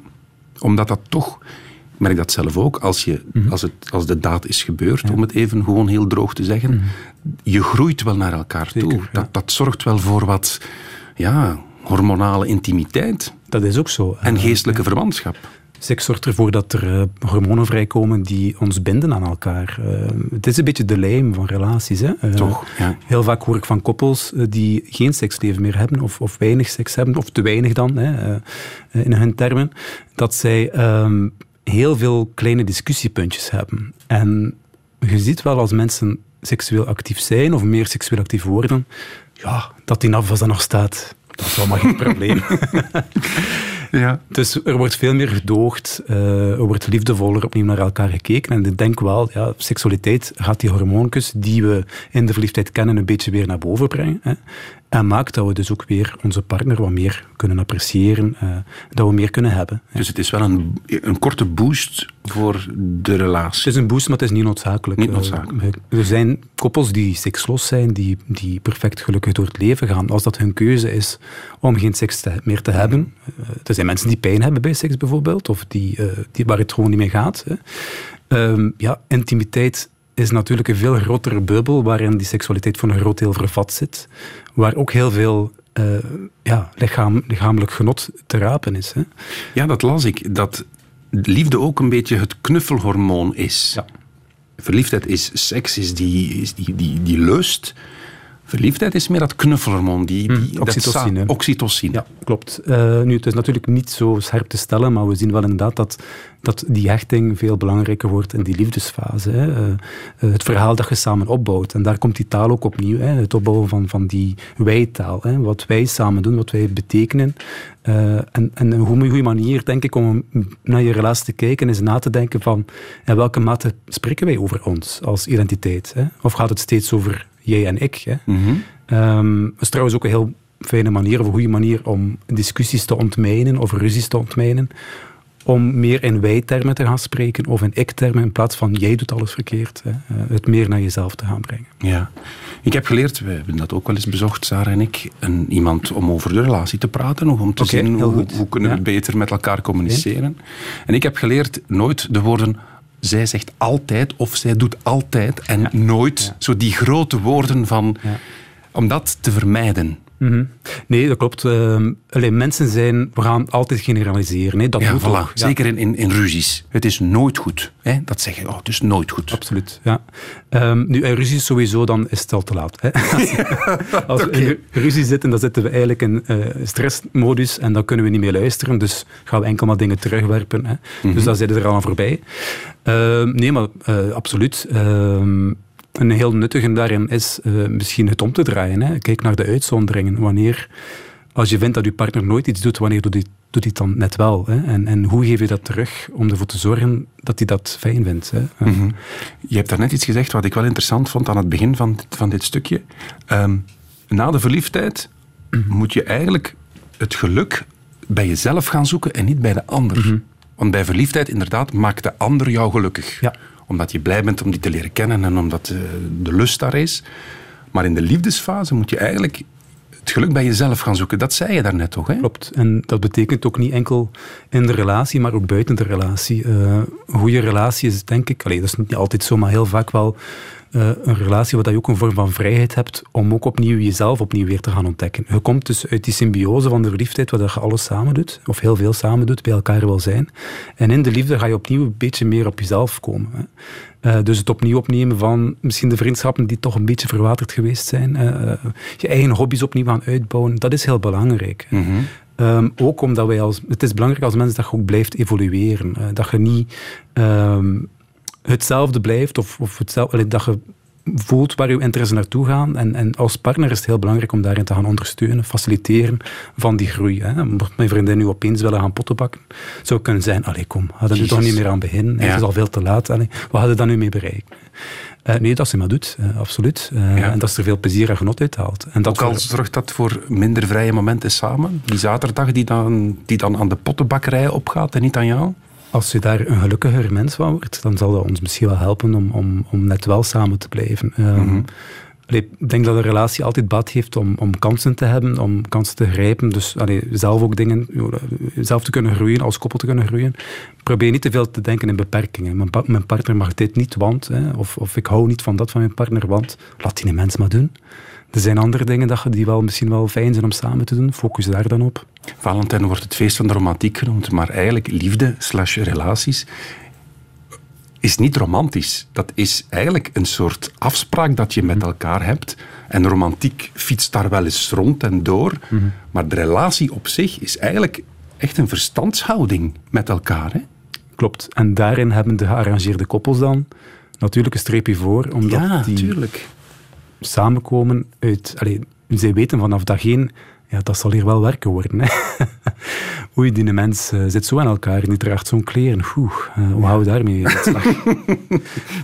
Omdat dat toch, merk dat zelf ook, als, je, als, het, als de daad is gebeurd, om het even gewoon heel droog te zeggen, je groeit wel naar elkaar toe. Zeker. Dat, dat zorgt wel voor wat ja, hormonale intimiteit Dat is ook zo. en Eh, geestelijke verwantschap. Seks zorgt ervoor dat er eh, hormonen vrijkomen die ons binden aan elkaar. Eh, het is een beetje de lijm van relaties. Hè? Toch, ja. Heel vaak hoor ik van koppels die geen seksleven meer hebben, of, of weinig seks hebben, of te weinig dan, hè, in hun termen, dat zij ehm, heel veel kleine discussiepuntjes hebben. En je ziet wel als mensen seksueel actief zijn, of meer seksueel actief worden, ja, dat die afwas dan nog staat. Dat is allemaal geen probleem. Ja. Dus er wordt veel meer gedoogd, eh, er wordt liefdevoller opnieuw naar elkaar gekeken. En ik denk wel, ja, seksualiteit gaat die hormoontjes die we in de verliefdheid kennen een beetje weer naar boven brengen. Hè. En maakt dat we dus ook weer onze partner wat meer kunnen appreciëren, eh, dat we meer kunnen hebben. Dus het is wel een, een korte boost voor de relatie. Het is een boost, maar het is niet noodzakelijk. Niet noodzakelijk. Eh, Er zijn koppels die seksloos zijn, die, die perfect gelukkig door het leven gaan. Als dat hun keuze is om geen seks te- meer te hebben. Eh, Er zijn mensen die pijn hebben bij seks bijvoorbeeld, of die, eh, die, waar het gewoon niet mee gaat. Hè. Ehm, ja, intimiteit is natuurlijk een veel grotere bubbel waarin die seksualiteit voor een groot deel vervat zit. Waar ook heel veel eh, ja, lichaam, lichamelijk genot te rapen is. Hè. Ja, dat las ik. Dat liefde ook een beetje het knuffelhormoon is. Ja. Verliefdheid is seks, is die, is die, die, die lust. Verliefdheid is meer dat knuffelhormoon, die, die dat oxytocine, oxytocine. Ja, klopt. Eh, nu, het is natuurlijk niet zo scherp te stellen, maar we zien wel inderdaad dat, dat die hechting veel belangrijker wordt in die liefdesfase. Hè. Eh, eh, het verhaal dat je samen opbouwt. En daar komt die taal ook opnieuw. Hè. Het opbouwen van, van die wij-taal. Hè. Wat wij samen doen, wat wij betekenen. En, en een goede, goede manier, denk ik, om naar je relatie te kijken, is na te denken van in welke mate spreken wij over ons als identiteit? Hè? Of gaat het steeds over jij en ik? Hè? Mhm. Ehm, dat is trouwens ook een heel fijne manier, of een goede manier om discussies te ontmijnen of ruzies te ontmijnen. Om meer in wij-termen te gaan spreken of in ik-termen in plaats van jij doet alles verkeerd. Hè? Eh, Het meer naar jezelf te gaan brengen. Ja. Ik heb geleerd, we hebben dat ook wel eens bezocht, Sarah en ik, een, iemand om over de relatie te praten, of om te zien hoe, hoe kunnen we Ja. beter met elkaar communiceren. En ik heb geleerd nooit de woorden zij zegt altijd of zij doet altijd en nooit zo die grote woorden van om dat te vermijden. Mhm. Nee, dat klopt. Ehm, alleen mensen zijn, we gaan altijd generaliseren. Hè? Dat Ja, moet voilà. ook. Ja. Zeker in, in, in ruzies. Het is nooit goed. Hè? Dat zeggen, oh, het is nooit goed. Absoluut, ja. Ehm, nu, in ruzie sowieso, dan is het al te laat. Hè. Als we in ruzie zitten, dan zitten we eigenlijk in eh, stressmodus en dan kunnen we niet meer luisteren. Dus gaan we enkel maar dingen terugwerpen. Hè. Dus dan zitten we er al aan voorbij. Ehm, nee, maar eh, absoluut. Een heel nuttige daarin is eh, misschien het om te draaien. Hè. Kijk naar de uitzonderingen. Wanneer, als je vindt dat je partner nooit iets doet, wanneer doet hij, doet hij het dan net wel? Hè? En, en hoe geef je dat terug om ervoor te zorgen dat hij dat fijn vindt? Hè? Mhm. Je hebt daarnet iets gezegd wat ik wel interessant vond aan het begin van, dit- van dit stukje. Ehm, na de verliefdheid moet je eigenlijk het geluk bij jezelf gaan zoeken en niet bij de ander. Want bij verliefdheid, inderdaad, maakt de ander jou gelukkig. Ja. Omdat je blij bent om die te leren kennen en omdat eh, de lust daar is. Maar in de liefdesfase moet je eigenlijk het geluk bij jezelf gaan zoeken. Dat zei je daarnet toch, hè? Klopt. En dat betekent ook niet enkel in de relatie, maar ook buiten de relatie. Eh, een goede relatie is, denk ik, allee, dat is niet altijd zo, maar heel vaak wel eh, een relatie waar je ook een vorm van vrijheid hebt om ook opnieuw jezelf opnieuw weer te gaan ontdekken. Je komt dus uit die symbiose van de verliefdheid, waar je alles samen doet, of heel veel samen doet, bij elkaar wil zijn. En in de liefde ga je opnieuw een beetje meer op jezelf komen. Hè. Eh, dus het opnieuw opnemen van misschien de vriendschappen die toch een beetje verwaterd geweest zijn. eh, je eigen hobby's opnieuw gaan uitbouwen, dat is heel belangrijk. hè. Ehm, ook omdat wij als... Het is belangrijk als mens dat je ook blijft evolueren. dat je niet ehm, hetzelfde blijft of, of hetzelfde, dat je voelt waar je interesse naartoe gaan. En, en als partner is het heel belangrijk om daarin te gaan ondersteunen, faciliteren van die groei. Hè. Mocht mijn vriendin nu opeens willen gaan pottenbakken, zou het kunnen zijn, allee kom, hadden we toch niet meer aan beginnen. Ja. Het is al veel te laat. Allee, wat hadden we dan nu mee bereikt? Eh, nee, dat ze maar doet, eh, absoluut. Eh, Ja. En dat ze er veel plezier en genot uit haalt. En dat Ook al voor- zorgt dat voor minder vrije momenten samen. Die zaterdag die dan, die dan aan de pottenbakkerij opgaat en niet aan jou. Als je daar een gelukkiger mens van wordt, dan zal dat ons misschien wel helpen om, om, om net wel samen te blijven. Ehm, allee, ik denk dat een relatie altijd baat heeft om, om kansen te hebben, om kansen te grijpen. Dus allee, zelf ook dingen, zelf te kunnen groeien, als koppel te kunnen groeien. Probeer niet te veel te denken in beperkingen. Mijn, pa- mijn partner mag dit niet, want, hè, of, of ik hou niet van dat van mijn partner, want laat die een mens maar doen. Er zijn andere dingen dat je- die wel misschien wel fijn zijn om samen te doen. Focus daar dan op. Valentijn wordt het feest van de romantiek genoemd, maar eigenlijk liefde slash relaties is niet romantisch. Dat is eigenlijk een soort afspraak dat je met elkaar hebt. En romantiek fietst daar wel eens rond en door. Maar de relatie op zich is eigenlijk echt een verstandshouding met elkaar. Hè? Klopt. En daarin hebben de gearrangeerde koppels dan natuurlijk een streepje voor, omdat ja, die tuurlijk. Samenkomen uit... Allee, zij weten vanaf dag één, ja, dat zal hier wel werken worden. Hè. Oei, die mens eh, zit zo aan elkaar en die draagt zo'n kleren. Oeh, eh, hoe houden we daarmee slag? Ben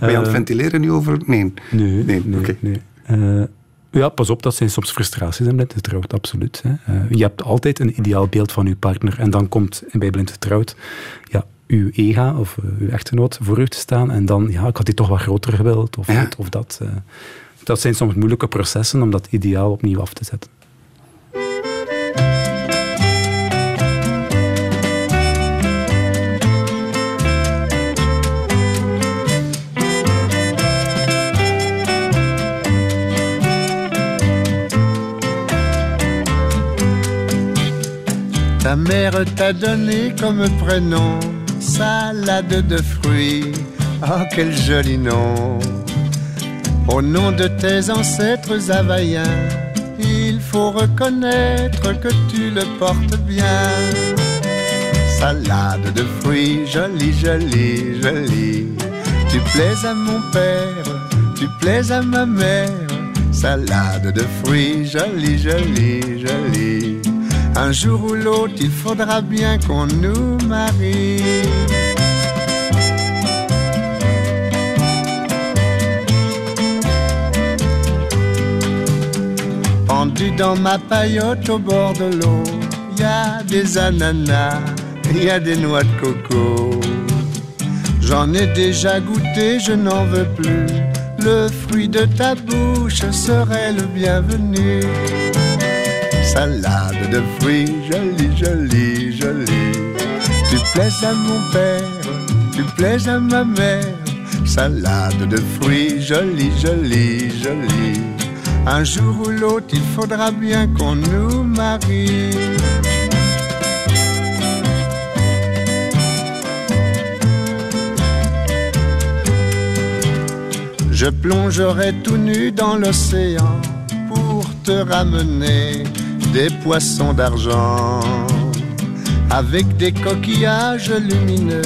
je aan het Eh, ventileren nu over? Nee. Nee, Nee, nee, ja, pas op, dat zijn soms frustraties in blind getrouwd, absoluut. Hè. Je hebt altijd een ideaal beeld van je partner en dan komt bij blind getrouwd ja, uw ega of uw echtgenoot voor u te staan en dan, ja, ik had die toch wat groter gewild of Ja. dit of dat. Dat zijn soms moeilijke processen om dat ideaal opnieuw af te zetten. Ta mère t'a donné comme prénom salade de fruits. Oh, quel joli nom. Au nom de tes ancêtres havaïens, il faut reconnaître que tu le portes bien. Salade de fruits, jolie, jolie, jolie. Tu plais à mon père, tu plais à ma mère. Salade de fruits, jolie, jolie, jolie. Un jour ou l'autre, il faudra bien qu'on nous marie. Dans ma paillote au bord de l'eau, y a des ananas, y a des noix de coco. J'en ai déjà goûté, je n'en veux plus. Le fruit de ta bouche serait le bienvenu. Salade de fruits, jolie, jolie, jolie. Tu plais à mon père, tu plais à ma mère. Salade de fruits, jolie, jolie, jolie. Un jour ou l'autre, il faudra bien qu'on nous marie. Je plongerai tout nu dans l'océan pour te ramener des poissons d'argent avec des coquillages lumineux.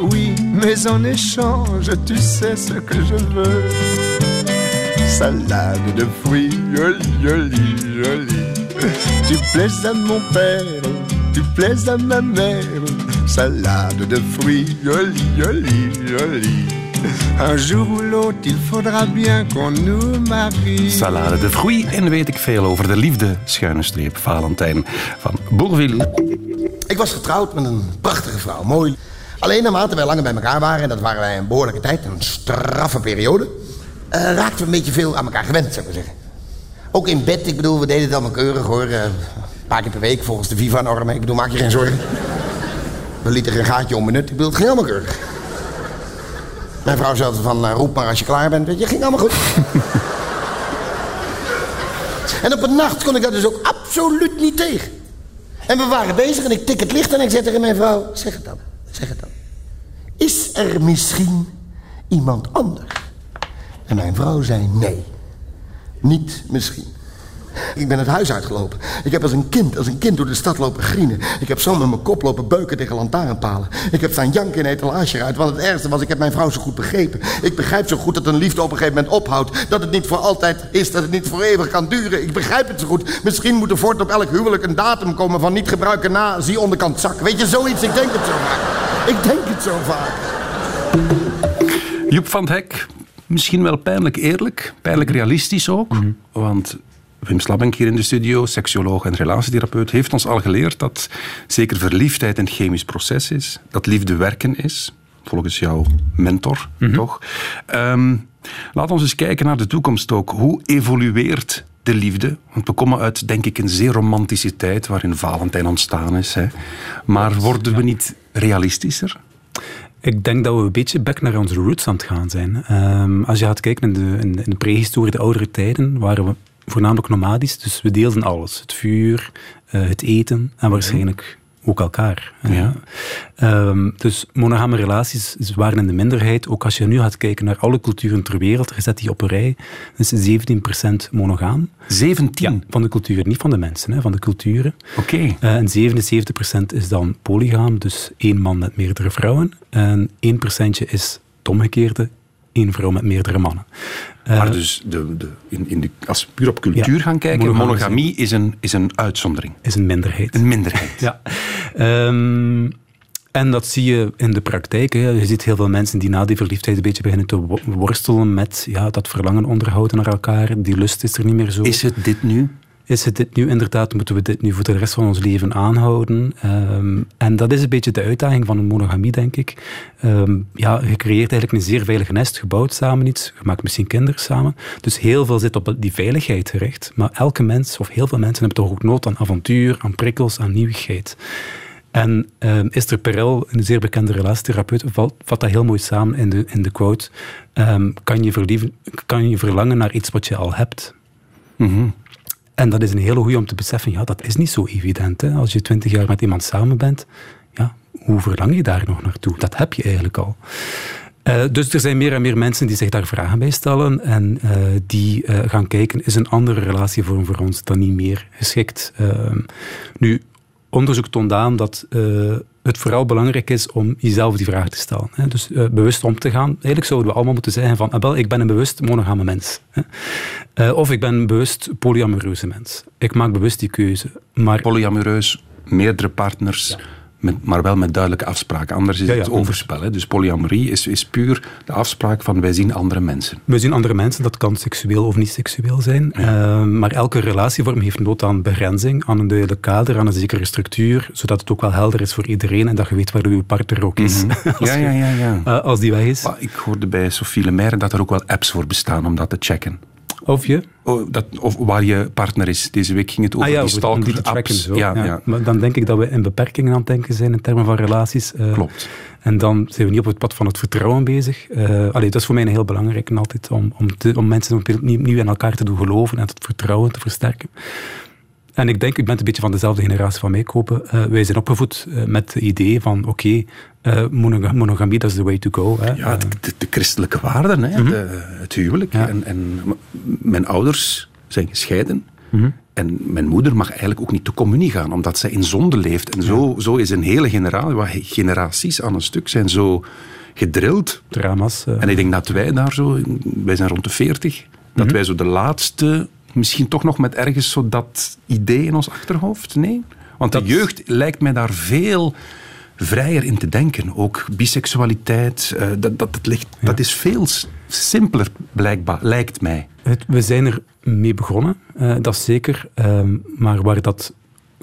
Oui, mais en échange, tu sais ce que je veux. Salade de fruits, jolie, jolie, jolie. Tu plais à mon père, tu plais à ma mère. Salade de fruits, jolie, jolie, jolie. Un jour ou l'autre, il faudra bien qu'on nous marie. Salade de groei en weet ik veel over de liefde, schuine streep, Valentijn van Bourville. Ik was getrouwd met een prachtige vrouw, mooi. Alleen naarmate wij langer bij elkaar waren, en dat waren wij een behoorlijke tijd, een straffe periode, eh, raakten we een beetje veel aan elkaar gewend, zou ik maar zeggen. Ook in bed, ik bedoel, we deden het allemaal keurig hoor. eh, een paar keer per week volgens de Viva-normen. Ik bedoel, maak je geen zorgen. We lieten er een gaatje om minuut. Ik bedoel, het ging allemaal keurig. Mijn vrouw zei altijd van, eh, roep maar als je klaar bent. Weet je, ging allemaal goed. en op een nacht kon ik dat dus ook absoluut niet tegen. En we waren bezig en ik tik het licht en ik zeg tegen mijn vrouw... Zeg het dan, zeg het dan. Is er misschien iemand anders? En mijn vrouw zei nee. Niet misschien. Ik ben het huis uitgelopen. Ik heb als een kind, als een kind door de stad lopen grienen. Ik heb zo met mijn kop lopen beuken tegen lantaarnpalen. Ik heb staan janken in etalage uit. Want het ergste was, ik heb mijn vrouw zo goed begrepen. Ik begrijp zo goed dat een liefde op een gegeven moment ophoudt. Dat het niet voor altijd is, dat het niet voor eeuwig kan duren. Ik begrijp het zo goed. Misschien moet er voort op elk huwelijk een datum komen van niet gebruiken na, zie onderkant zak. Weet je, zoiets, ik denk het zo vaak. Ik denk het zo vaak. Joep van het Hek, misschien wel pijnlijk eerlijk, pijnlijk realistisch ook. Want Wim Slabbenk hier in de studio, seksuoloog en relatietherapeut, heeft ons al geleerd dat zeker verliefdheid een chemisch proces is. Dat liefde werken is, volgens jouw mentor, toch? Ehm, laat ons eens kijken naar de toekomst ook. Hoe evolueert de liefde? Want we komen uit, denk ik, een zeer romantische tijd waarin Valentijn ontstaan is. Hè. Maar worden we niet realistischer? Ik denk dat we een beetje back naar onze roots aan het gaan zijn. Ehm, als je gaat kijken in de, in, in de prehistorie, de oudere tijden, waren we voornamelijk nomadisch. Dus we deelden alles. Het vuur, eh, het eten en waarschijnlijk ook elkaar. Ja. Ehm, dus monogame relaties waren in de minderheid. Ook als je nu gaat kijken naar alle culturen ter wereld, je zet die op een rij, is 17% monogaam. 17? Ja, van de culturen, niet van de mensen, hè, van de culturen. Oké. Eh, en 77% is dan polygaam, dus één man met meerdere vrouwen. En 1% is het omgekeerde, één vrouw met meerdere mannen. Eh, Maar dus de, de, in, in de, als we puur op cultuur Ja, gaan kijken, monogamie is een, is een uitzondering. is een minderheid. Een minderheid. Ja. Ehm, en dat zie je in de praktijk. Hè. Je ziet heel veel mensen die na die verliefdheid een beetje beginnen te wo- worstelen met ja, dat verlangen onderhouden naar elkaar. Die lust is er niet meer zo. Is het dit nu? Is het dit nu inderdaad? Moeten we dit nu voor de rest van ons leven aanhouden? Ehm, en dat is een beetje de uitdaging van een monogamie, denk ik. Ehm, ja, je creëert eigenlijk een zeer veilig nest, je bouwt samen iets, je maakt misschien kinderen samen. Dus heel veel zit op die veiligheid gericht. Maar elke mens, of heel veel mensen, hebben toch ook nood aan avontuur, aan prikkels, aan nieuwigheid. En ehm, Esther Perel, een zeer bekende relatietherapeut, valt, vat dat heel mooi samen in de, in de quote. kan, je verlieven, kan je verlangen naar iets wat je al hebt? En dat is een hele goede om te beseffen, ja, dat is niet zo evident. Hè? Als je twintig jaar met iemand samen bent, ja, hoe verlang je daar nog naartoe? Dat heb je eigenlijk al. Uh, dus er zijn meer en meer mensen die zich daar vragen bij stellen en uh, die uh, gaan kijken, is een andere relatievorm voor ons dan niet meer geschikt? Ehm, nu, onderzoek toont aan dat het vooral belangrijk is om jezelf die vraag te stellen. Hè? Dus bewust om te gaan. Eigenlijk zouden we allemaal moeten zeggen van, ah, wel, ik ben een bewust monogame mens. Hè? of ik ben een bewust polyamoreuze mens. Ik maak bewust die keuze. Maar Polyamoreus, meerdere partners... Ja met, maar wel met duidelijke afspraken. Anders is ja, ja, het overspel. Hè? Dus polyamorie is, is puur de afspraak van wij zien andere mensen. We zien andere mensen, dat kan seksueel of niet seksueel zijn. Uh, maar elke relatievorm heeft nood aan begrenzing, aan een duidelijk kader, aan een zekere structuur, zodat het ook wel helder is voor iedereen en dat je weet waar uw partner ook is. Mm -hmm. ja, ja, ja, ja. Uh, als die weg is. Maar ik hoorde bij Sophie Lemaire dat er ook wel apps voor bestaan om dat te checken. Of je? Oh, dat, of waar je partner is. Deze week ging het over ah, ja, die stalker apps. Zo. Ja, ja. Maar dan denk ik dat we in beperkingen aan het denken zijn in termen van relaties. Uh, Klopt. En dan zijn we niet op het pad van het vertrouwen bezig. Uh, allee, dat is voor mij een heel belangrijk altijd, om, om, te, om mensen opnieuw in elkaar te doen geloven en het vertrouwen te versterken. En ik denk, u bent een beetje van dezelfde generatie van mij, Kopen. Uh, wij zijn opgevoed met het idee van, oké, okay, uh, monogamie, dat is the way to go. Hè. Ja, de, de, de, christelijke waarden, hè, -hmm. de, het huwelijk. Ja. En, en, mijn ouders zijn gescheiden. -hmm. En mijn moeder mag eigenlijk ook niet te communie gaan, omdat zij in zonde leeft. En zo, ja. zo is een hele generatie, generaties aan een stuk zijn zo gedrild. Drama's. En ik denk dat wij daar zo, wij zijn rond de 40, mm -hmm. dat wij zo de laatste misschien toch nog met ergens zo dat idee in ons achterhoofd? Nee? Want dat... de jeugd lijkt mij daar veel vrijer in te denken. Ook biseksualiteit, uh, dat, dat, dat, ligt, ja. dat is veel simpeler, blijkbaar, lijkt mij. Het, we zijn er mee begonnen, uh, dat is zeker. Uh, maar waar dat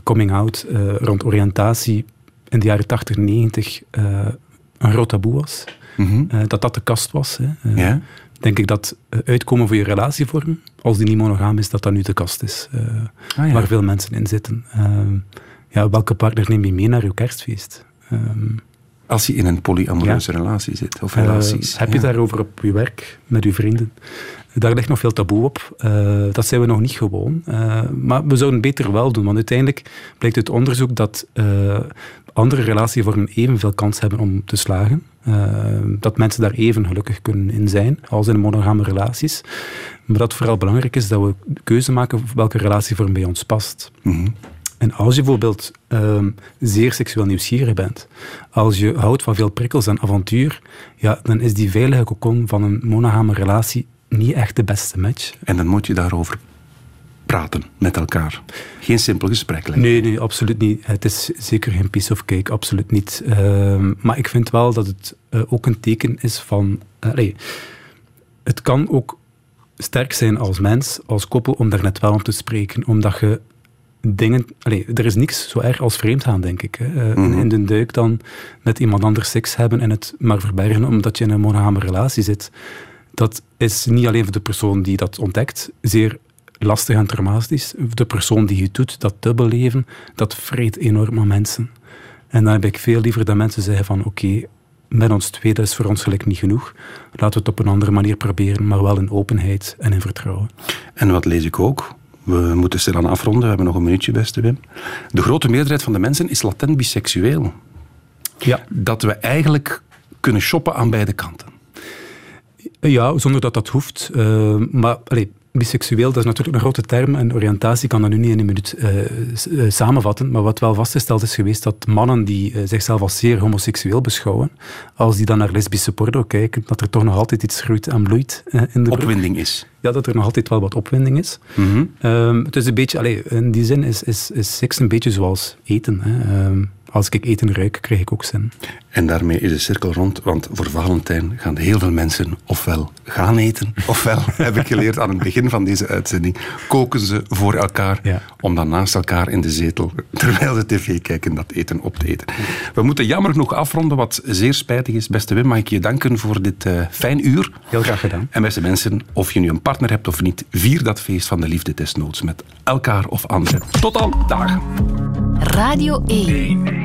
coming out uh, rond oriëntatie in de jaren 80, 90 een groot taboe was. Mm -hmm. dat dat de kast was. Hè. ja denk ik dat uitkomen voor je relatievorm, als die niet monogaam is, dat dat nu de kast is. Ah, ja. Waar veel mensen in zitten. Uh, ja, welke partner neem je mee naar je kerstfeest? Uh, als je in een polyamoreuze ja. relatie zit, of relaties. heb je ja. daarover op je werk, met je vrienden? Daar ligt nog veel taboe op. dat zijn we nog niet gewoon. maar we zouden beter wel doen, want uiteindelijk blijkt uit onderzoek dat andere relatievormen evenveel kans hebben om te slagen. Dat mensen daar even gelukkig kunnen in zijn als in monogame relaties. Maar dat het vooral belangrijk is dat we keuze maken welke relatievorm bij ons past. Mm -hmm. En als je bijvoorbeeld uh, zeer seksueel nieuwsgierig bent, als je houdt van veel prikkels en avontuur, ja, dan is die veilige kokon van een monogame relatie niet echt de beste match. En dan moet je daarover praten met elkaar. Geen simpel gesprek. Nee, nee, absoluut niet. Het is zeker geen piece of cake, absoluut niet. Uh, maar ik vind wel dat het uh, ook een teken is van... Uh, het kan ook sterk zijn als mens, als koppel, om daar net wel om te spreken. Omdat je dingen... Allee, er is niks zo erg als vreemd gaan, denk ik. Hè. Mm -hmm. in, in, de duik dan met iemand anders seks hebben en het maar verbergen omdat je in een monogame relatie zit. Dat is niet alleen voor de persoon die dat ontdekt zeer lastig en traumatisch. De persoon die het doet, dat dubbelleven, dat vreet enorm aan mensen. En dan heb ik veel liever dat mensen zeggen van oké, okay, met ons twee, dat is voor ons gelijk niet genoeg. Laten we het op een andere manier proberen, maar wel in openheid en in vertrouwen. En wat lees ik ook? We moeten stilaan afronden, we hebben nog een minuutje, beste Wim. De grote meerderheid van de mensen is latent biseksueel. Ja. Dat we eigenlijk kunnen shoppen aan beide kanten. Ja, zonder dat dat hoeft. Uh, maar biseksueel, dat is natuurlijk een grote term en oriëntatie kan dat nu niet in een minuut uh, samenvatten. Maar wat wel vastgesteld is geweest, dat mannen die uh, zichzelf als zeer homoseksueel beschouwen, als die dan naar lesbische porno kijken, dat er toch nog altijd iets groeit en bloeit in de Opwinding is. Ja, dat er nog altijd wel wat opwinding is. Mm -hmm. um, het is een beetje, allez, in die zin is, is, is seks een beetje zoals eten. Hè. Um, als ik eten ruik, krijg ik ook zin. En daarmee is de cirkel rond, want voor Valentijn gaan heel veel mensen ofwel gaan eten, ofwel, heb ik geleerd aan het begin van deze uitzending, koken ze voor elkaar, ja. om dan naast elkaar in de zetel, terwijl ze tv kijken, dat eten op te eten. We moeten jammer genoeg afronden, wat zeer spijtig is. Beste Wim, mag ik je danken voor dit uh, fijn uur. Heel graag gedaan. En beste mensen, of je nu een partner hebt of niet, vier dat feest van de liefde desnoods met elkaar of anderen. Tot dan, dagen. Radio 1.